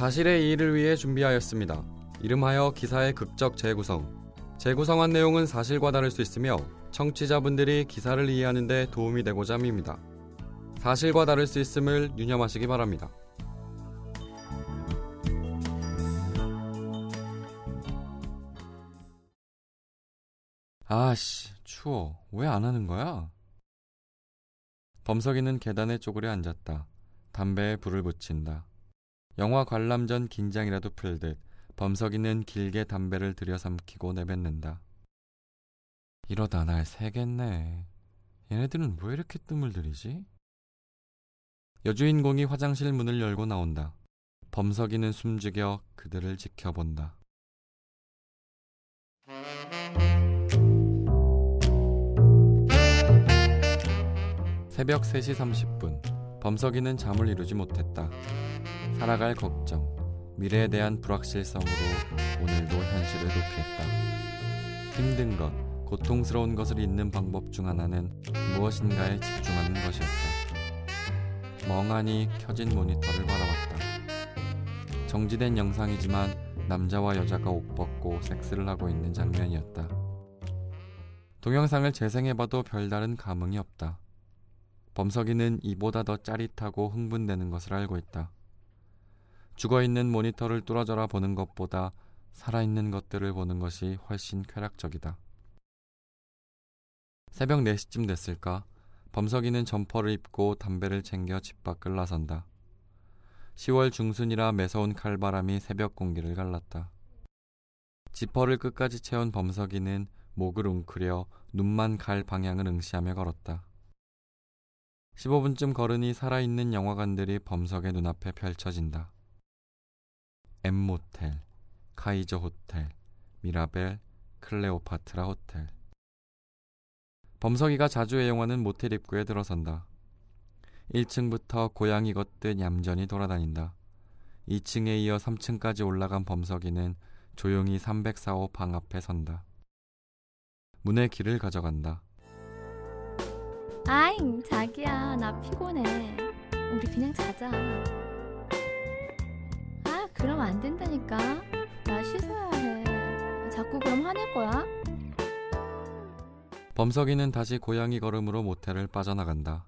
사실의 이의를 위해 준비하였습니다. 이름하여 기사의 극적 재구성. 재구성한 내용은 사실과 다를 수 있으며 청취자분들이 기사를 이해하는 데 도움이 되고자 합니다. 사실과 다를 수 있음을 유념하시기 바랍니다. 아씨, 추워. 왜 안 하는 거야? 범석이는 계단에 쪼그려 앉았다. 담배에 불을 붙인다. 영화 관람 전 긴장이라도 풀듯 범석이는 길게 담배를 들여삼키고 내뱉는다. 이러다 날 새겠네. 얘네들은 왜 이렇게 뜸을 들이지? 여주인공이 화장실 문을 열고 나온다. 범석이는 숨죽여 그들을 지켜본다. 새벽 3시 30분 범석이는 잠을 이루지 못했다. 살아갈 걱정, 미래에 대한 불확실성으로 오늘도 현실을 도피했다. 힘든 것, 고통스러운 것을 잊는 방법 중 하나는 무엇인가에 집중하는 것이었다. 멍하니 켜진 모니터를 바라봤다. 정지된 영상이지만 남자와 여자가 옷 벗고 섹스를 하고 있는 장면이었다. 동영상을 재생해봐도 별다른 감흥이 없다. 범석이는 이보다 더 짜릿하고 흥분되는 것을 알고 있다. 죽어있는 모니터를 뚫어져라 보는 것보다 살아있는 것들을 보는 것이 훨씬 쾌락적이다. 새벽 4시쯤 됐을까? 범석이는 점퍼를 입고 담배를 챙겨 집 밖을 나선다. 10월 중순이라 매서운 칼바람이 새벽 공기를 갈랐다. 지퍼를 끝까지 채운 범석이는 목을 웅크려 눈만 갈 방향을 응시하며 걸었다. 15분쯤 걸으니 살아있는 영화관들이 범석의 눈앞에 펼쳐진다. 엠모텔, 카이저 호텔, 미라벨, 클레오파트라 호텔. 범석이가 자주 애용하는 모텔 입구에 들어선다. 1층부터 고양이 걷듯 얌전히 돌아다닌다. 2층에 이어 3층까지 올라간 범석이는 조용히 304호 방 앞에 선다. 문의 길을 가져간다. 아잉, 자기야, 나 피곤해. 우리 그냥 자자. 아, 그럼 안 된다니까. 나 씻어야 해. 자꾸 그럼 화낼 거야? 범석이는 다시 고양이 걸음으로 모텔을 빠져나간다.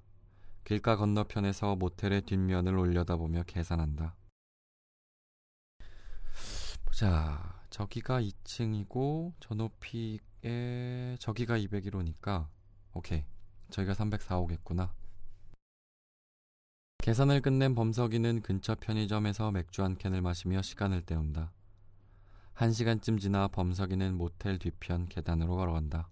길가 건너편에서 모텔의 뒷면을 올려다보며 계산한다. 보자. 저기가 2층이고 저 높이에 저기가 201호니까 오케이. 저희가 304호겠구나. 계산을 끝낸 범석이는 근처 편의점에서 맥주 한 캔을 마시며 시간을 때운다. 한 시간쯤 지나 범석이는 모텔 뒤편 계단으로 걸어간다.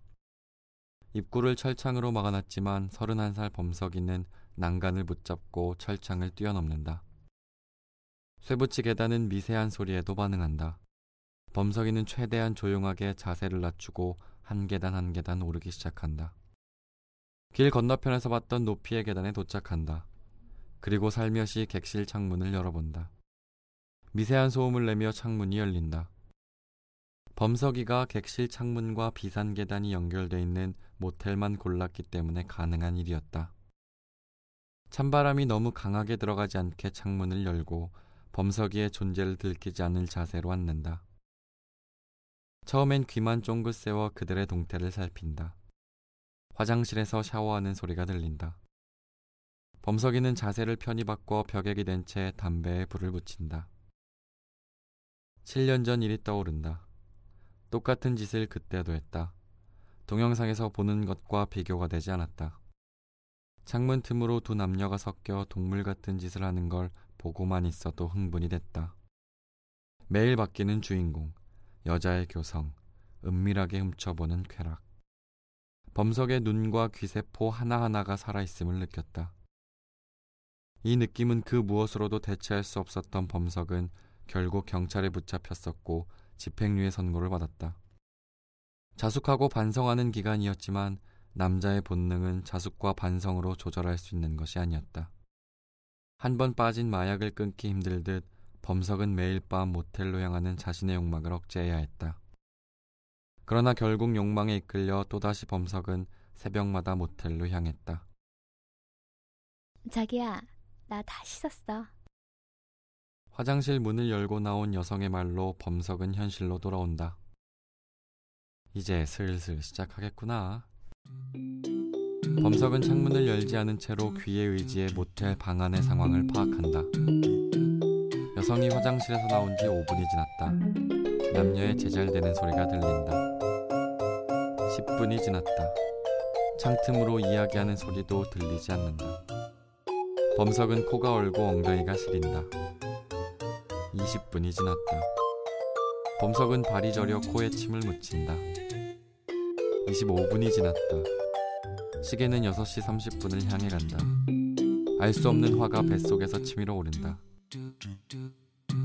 입구를 철창으로 막아놨지만 31살 범석이는 난간을 붙잡고 철창을 뛰어넘는다. 쇠붙이 계단은 미세한 소리에도 반응한다. 범석이는 최대한 조용하게 자세를 낮추고 한 계단 한 계단 오르기 시작한다. 길 건너편에서 봤던 높이의 계단에 도착한다. 그리고 살며시 객실 창문을 열어본다. 미세한 소음을 내며 창문이 열린다. 범석이가 객실 창문과 비산 계단이 연결돼 있는 모텔만 골랐기 때문에 가능한 일이었다. 찬바람이 너무 강하게 들어가지 않게 창문을 열고 범석이의 존재를 들키지 않을 자세로 앉는다. 처음엔 귀만 쫑긋 세워 그들의 동태를 살핀다. 화장실에서 샤워하는 소리가 들린다. 범석이는 자세를 편히 바꿔 벽에 기댄 채 담배에 불을 붙인다. 7년 전 일이 떠오른다. 똑같은 짓을 그때도 했다. 동영상에서 보는 것과 비교가 되지 않았다. 창문 틈으로 두 남녀가 섞여 동물 같은 짓을 하는 걸 보고만 있어도 흥분이 됐다. 매일 바뀌는 주인공, 여자의 교성, 은밀하게 훔쳐보는 쾌락. 범석의 눈과 귀세포 하나하나가 살아있음을 느꼈다. 이 느낌은 그 무엇으로도 대체할 수 없었던 범석은 결국 경찰에 붙잡혔었고 집행유예 선고를 받았다. 자숙하고 반성하는 기간이었지만 남자의 본능은 자숙과 반성으로 조절할 수 있는 것이 아니었다. 한 번 빠진 마약을 끊기 힘들듯 범석은 매일 밤 모텔로 향하는 자신의 욕망을 억제해야 했다. 그러나 결국 욕망에 이끌려 또다시 범석은 새벽마다 모텔로 향했다. 자기야, 나 다 씻었어. 화장실 문을 열고 나온 여성의 말로 범석은 현실로 돌아온다. 이제 슬슬 시작하겠구나. 범석은 창문을 열지 않은 채로 귀에 의지해 모텔 방 안의 상황을 파악한다. 여성이 화장실에서 나온 지 5분이 지났다. 남녀의 제잘되는 소리가 들린다. 10분이 지났다. 창틈으로 이야기하는 소리도 들리지 않는다. 범석은 코가 얼고 엉덩이가 시린다. 20분이 지났다. 범석은 발이 저려 코에 침을 묻힌다. 25분이 지났다. 시계는 6시 30분을 향해 간다. 알 수 없는 화가 뱃속에서 치밀어 오른다.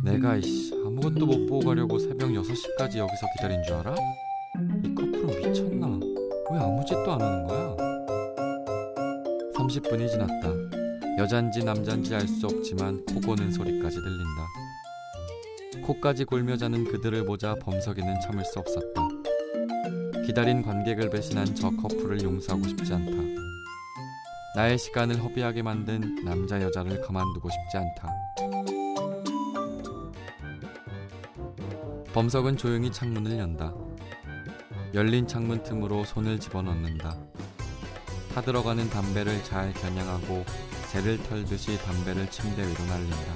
내가 이씨 아무것도 못 보고 가려고 새벽 6시까지 여기서 기다린 줄 알아? 이 커플은 미쳤나? 왜 아무 짓도 안 하는 거야? 30분이 지났다. 여잔지 남잔지 알 수 없지만 코 고는 소리까지 들린다. 코까지 골며 자는 그들을 보자 범석이는 참을 수 없었다. 기다린 관객을 배신한 저 커플을 용서하고 싶지 않다. 나의 시간을 허비하게 만든 남자 여자를 가만두고 싶지 않다. 범석은 조용히 창문을 연다. 열린 창문 틈으로 손을 집어넣는다. 타들어가는 담배를 잘 겨냥하고 재를 털듯이 담배를 침대 위로 날린다.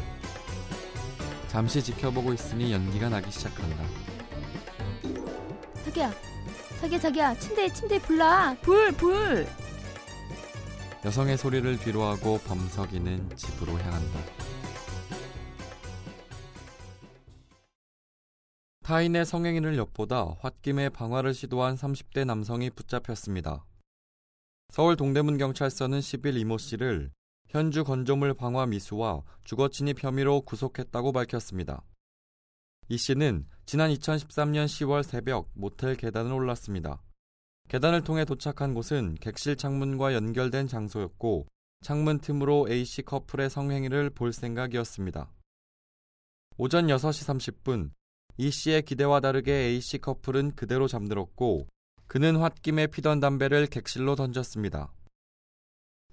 잠시 지켜보고 있으니 연기가 나기 시작한다. 자기야, 자기야, 자기야, 침대, 침대 불나, 불, 불. 여성의 소리를 뒤로하고 범석이는 집으로 향한다. 타인의 성행위를 엿보다 홧김에 방화를 시도한 30대 남성이 붙잡혔습니다. 서울 동대문 경찰서는 10일 이모 씨를 현주 건조물 방화 미수와 주거 침입 혐의로 구속했다고 밝혔습니다. 이 씨는 지난 2013년 10월 새벽 모텔 계단을 올랐습니다. 계단을 통해 도착한 곳은 객실 창문과 연결된 장소였고 창문 틈으로 A씨 커플의 성행위를 볼 생각이었습니다. 오전 6시 30분 이 씨의 기대와 다르게 A씨 커플은 그대로 잠들었고 그는 홧김에 피던 담배를 객실로 던졌습니다.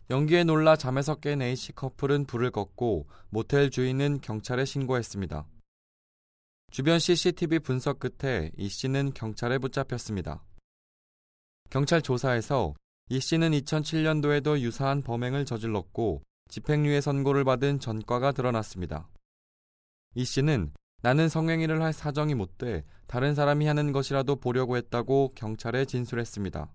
연기에 놀라 잠에서 깬 A씨 커플은 불을 껐고 모텔 주인은 경찰에 신고했습니다. 주변 CCTV 분석 끝에 이 씨는 경찰에 붙잡혔습니다. 경찰 조사에서 이 씨는 2007년도에도 유사한 범행을 저질렀고 집행유예 선고를 받은 전과가 드러났습니다. 이 씨는 나는 성행위를 할 사정이 못 돼 다른 사람이 하는 것이라도 보려고 했다고 경찰에 진술했습니다.